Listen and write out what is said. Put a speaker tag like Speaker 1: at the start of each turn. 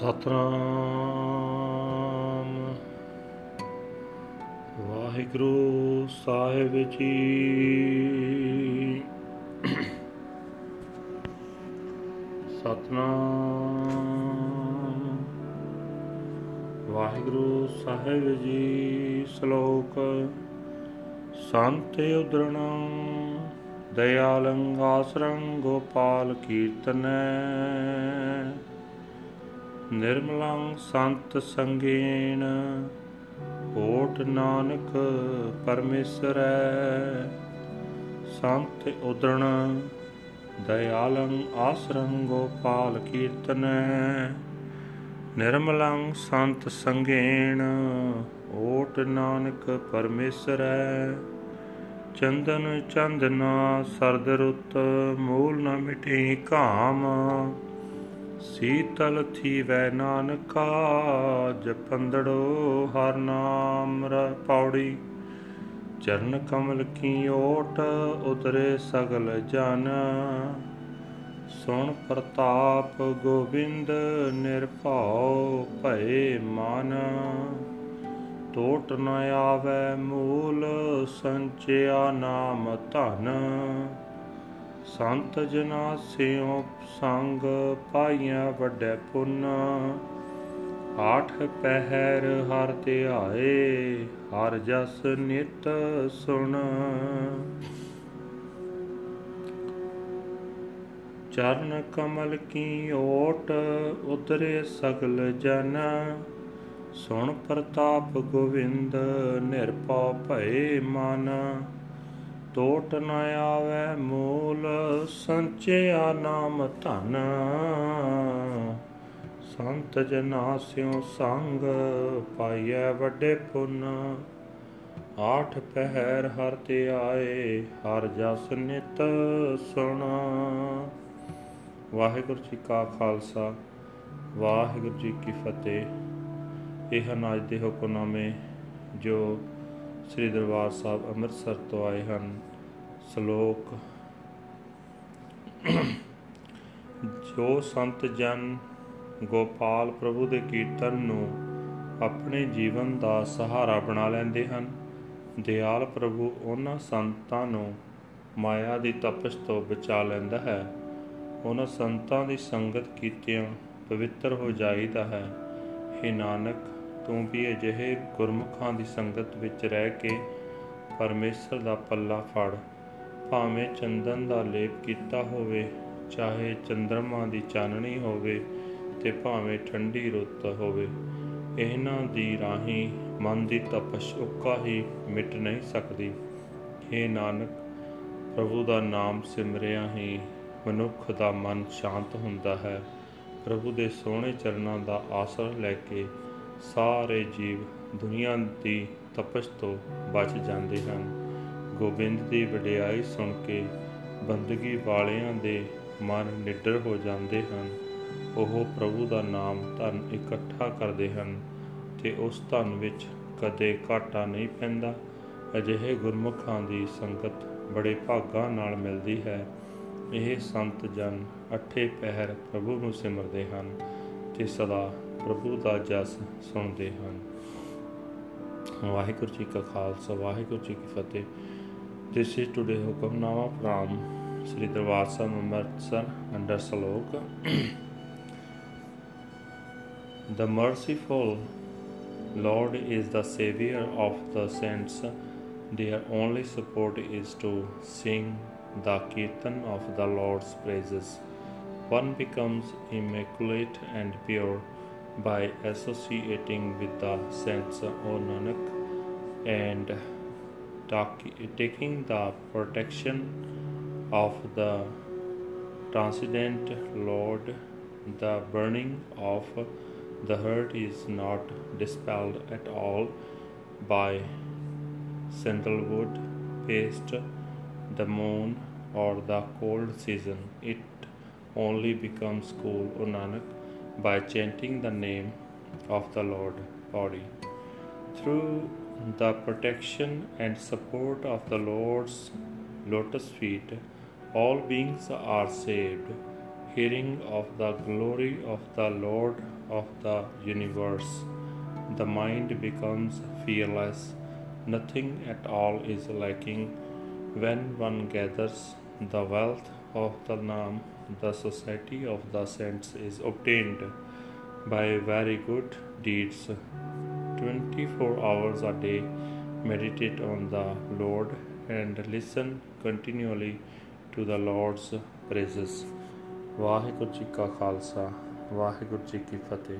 Speaker 1: ਸਤਨਾਮ। ਵਾਹਿਗੁਰੂ ਸਾਹਿਬ ਜੀ। ਸਤਨਾਮ। ਵਾਹਿਗੁਰੂ ਸਾਹਿਬ ਜੀ, ਸ਼ਲੋਕ। ਸੰਤ ਉਦਰਣਾ ਦਇਆਲੰ ਆਸਰੰ ਗੋਪਾਲ ਕੀਰਤਨੈ। ਨਿਰਮਲੰ ਸੰਤ ਸੰਗੇਣ, ਓਟ ਨਾਨਕ ਪਰਮੇਸ਼ਰੈ। ਸੰਤ ਉਦਰਣ, ਦਇਆਲੰ ਆਸਰੰ ਗੋਪਾਲ ਕੀਰਤਨੈ। ਨਿਰਮਲੰ ਸੰਤ ਸੰਗੇਣ, ਓਟ ਨਾਨਕ ਪਰਮੇਸ਼ਰੈ। ਚੰਦਨ ਚੰਦਨਾ ਸਰਦ ਰੁੱਤ, ਮੂਲ ਨ ਮਿਟੇ ਕਾਮ। ਸੀਤਲ ਥੀਵੈ ਨਾਨਕਾ, ਜਪੰਦੜੋ ਹਰ ਨਾਮ ਰ ਪੌੜੀ। ਚਰਨ ਕਮਲ ਕੀ ਓਟ ਉਤਰੇ ਸਗਲ ਜਨ। ਸੁਣ ਪ੍ਰਤਾਪ ਗੋਬਿੰਦ, ਨਿਰਭਉ ਭਏ ਮਨ। ਟੋਟ ਨ ਆਵੈ ਮੂਲ, ਸੰਚਿਆ ਨਾਮ ਧਨ। ਸੰਤ ਜਨਾ ਸਿਉ ਸੰਗ ਪਾਈਆਂ ਵੱਡੇ ਪੁੰਨ। ਆਠ ਪਹਿਰ ਹਰ ਧਿਆਏ, ਹਰ ਜਸ ਨਿਤ ਸੁਣ। ਚਰਨ ਕਮਲ ਕੀ ਓਟ ਉਤਰੇ ਸਗਲ ਜਨ। ਸੁਣ ਪ੍ਰਤਾਪ ਗੋਵਿੰਦ ਨਿਰਪਉ ਭਏ ਮਨ। ਟੋਟ ਨ ਆਵੈ ਮੂਲ, ਸੰਚਿਆ ਨਾਮ ਧਨ। ਸੰਤ ਜਨਾ ਸਿਉ ਸੰਗ ਪਾਈਐ ਵੱਡੇ ਪੁੰਨ। ਆਠ ਪਹਿਰ ਹਰ ਤੇ ਆਏ, ਹਰ ਜਸ ਨਿਤ ਸੁਣ। ਵਾਹਿਗੁਰੂ ਜੀ ਕਾ ਖਾਲਸਾ, ਵਾਹਿਗੁਰੂ ਜੀ ਕੀ ਫਤਿਹ। ਇਹ ਹਨ ਅੱਜ ਦੇ ਹੁਕਮਨਾਮੇ ਜੋ ਸ੍ਰੀ ਦਰਬਾਰ ਸਾਹਿਬ ਅੰਮ੍ਰਿਤਸਰ ਤੋਂ ਆਏ ਹਨ। ਸ਼ਲੋਕ ਜੋ ਸੰਤ ਜਨ ਗੋਪਾਲ ਪ੍ਰਭੂ ਦੇ ਕੀਰਤਨ ਨੂੰ ਆਪਣੇ ਜੀਵਨ ਦਾ ਸਹਾਰਾ ਬਣਾ ਲੈਂਦੇ ਹਨ, ਦਿਆਲ ਪ੍ਰਭੂ ਉਹਨਾਂ ਸੰਤਾਂ ਨੂੰ ਮਾਇਆ ਦੀ ਤਪਸ਼ ਤੋਂ ਬਚਾ ਲੈਂਦਾ ਹੈ। ਉਹਨਾਂ ਸੰਤਾਂ ਦੀ ਸੰਗਤ ਕੀਤਿਆਂ ਪਵਿੱਤਰ ਹੋ ਜਾਈਦਾ ਹੈ। हे ਨਾਨਕ ਤੂੰ ਵੀ ਅਜਿਹੇ ਗੁਰਮੁਖਾਂ ਦੀ ਸੰਗਤ ਵਿੱਚ ਰਹਿ ਕੇ ਪਰਮੇਸ਼ਰ ਦਾ ਪੱਲਾ ਫੜ। ਭਾਵੇਂ ਚੰਦਨ ਦਾ ਲੇਪ ਕੀਤਾ ਹੋਵੇ, ਚਾਹੇ ਚੰਦਰਮਾ ਦੀ ਚਾਨਣੀ ਹੋਵੇ ਤੇ ਭਾਵੇਂ ਠੰਡੀ ਰੁੱਤ ਹੋਵੇ, ਇਹਨਾਂ ਦੀ ਰਾਹੀਂ ਮਨ ਦੀ ਤਪਸ਼ ਉੱਕਾ ਹੀ ਮਿਟ ਨਹੀਂ ਸਕਦੀ। हे ਨਾਨਕ, ਪ੍ਰਭੂ ਦਾ ਨਾਮ ਸਿਮਰਿਆ ਹੀ ਮਨੁੱਖ ਦਾ ਮਨ ਸ਼ਾਂਤ ਹੁੰਦਾ ਹੈ। ਪ੍ਰਭੂ ਦੇ ਸੋਹਣੇ ਚਰਨਾਂ ਦਾ ਆਸਰਾ ਲੈ ਕੇ ਸਾਰੇ ਜੀਵ ਦੁਨੀਆ ਦੀ ਤਪਸ਼ ਤੋਂ ਬਚ ਜਾਂਦੇ ਹਨ। ਗੋਬਿੰਦ ਦੀ ਵਡਿਆਈ ਸੁਣ ਕੇ ਬੰਦਗੀ ਵਾਲਿਆਂ ਦੇ ਮਨ ਨਿਡਰ ਹੋ ਜਾਂਦੇ ਹਨ। ਉਹ ਪ੍ਰਭੂ ਦਾ ਨਾਮ ਧਨ ਇਕੱਠਾ ਕਰਦੇ ਹਨ ਤੇ ਉਸ ਧਨ ਵਿੱਚ ਕਦੇ ਘਾਟਾ ਨਹੀਂ ਪੈਂਦਾ। ਅਜਿਹੇ ਗੁਰਮੁਖਾਂ ਦੀ ਸੰਗਤ ਬੜੇ ਭਾਗਾਂ ਨਾਲ ਮਿਲਦੀ ਹੈ। ਇਹ ਸੰਤ ਜਨ ਅਠੇ ਪਹਿਰ ਪ੍ਰਭੂ ਨੂੰ ਸਿਮਰਦੇ ਹਨ ਤੇ ਸਦਾ ਪ੍ਰਭੂ ਦਾ ਜਸ ਸੁਣਦੇ ਹਨ ਵਾਹਿਗੁਰੂ ਜੀ ਕਾ ਖਾਲਸਾ ਵਾਹਿਗੁਰੂ ਜੀ ਕੀ ਫਤਿਹ This is today hukamnama from Sri Darbar Sahib Amritsar under Salok. the merciful Lord is the savior of the saints. Their only support is to sing the kirtan of the Lord's praises. One becomes immaculate and pure by associating with the saints, O Nanak, and taking the protection of the transcendent Lord. The burning of the heart is not dispelled at all by sandalwood paste, the moon, or the cold season. It only becomes cool, O Nanak, by chanting the name of the Lord body. Through the protection and support of the Lord's lotus feet, all beings are saved. hearing of the glory of the Lord of the universe. The mind becomes fearless. Nothing at all is lacking when one gathers the wealth of the Naam The society of the saints is obtained by very good deeds. 24 hours a day meditate on the Lord and listen continually to the Lord's praises. Waheguru ji ਕਾ ਖਾਲਸਾ ਵਾਹਿਗੁਰੂ ਜੀ ਕੀ ਫਤਿਹ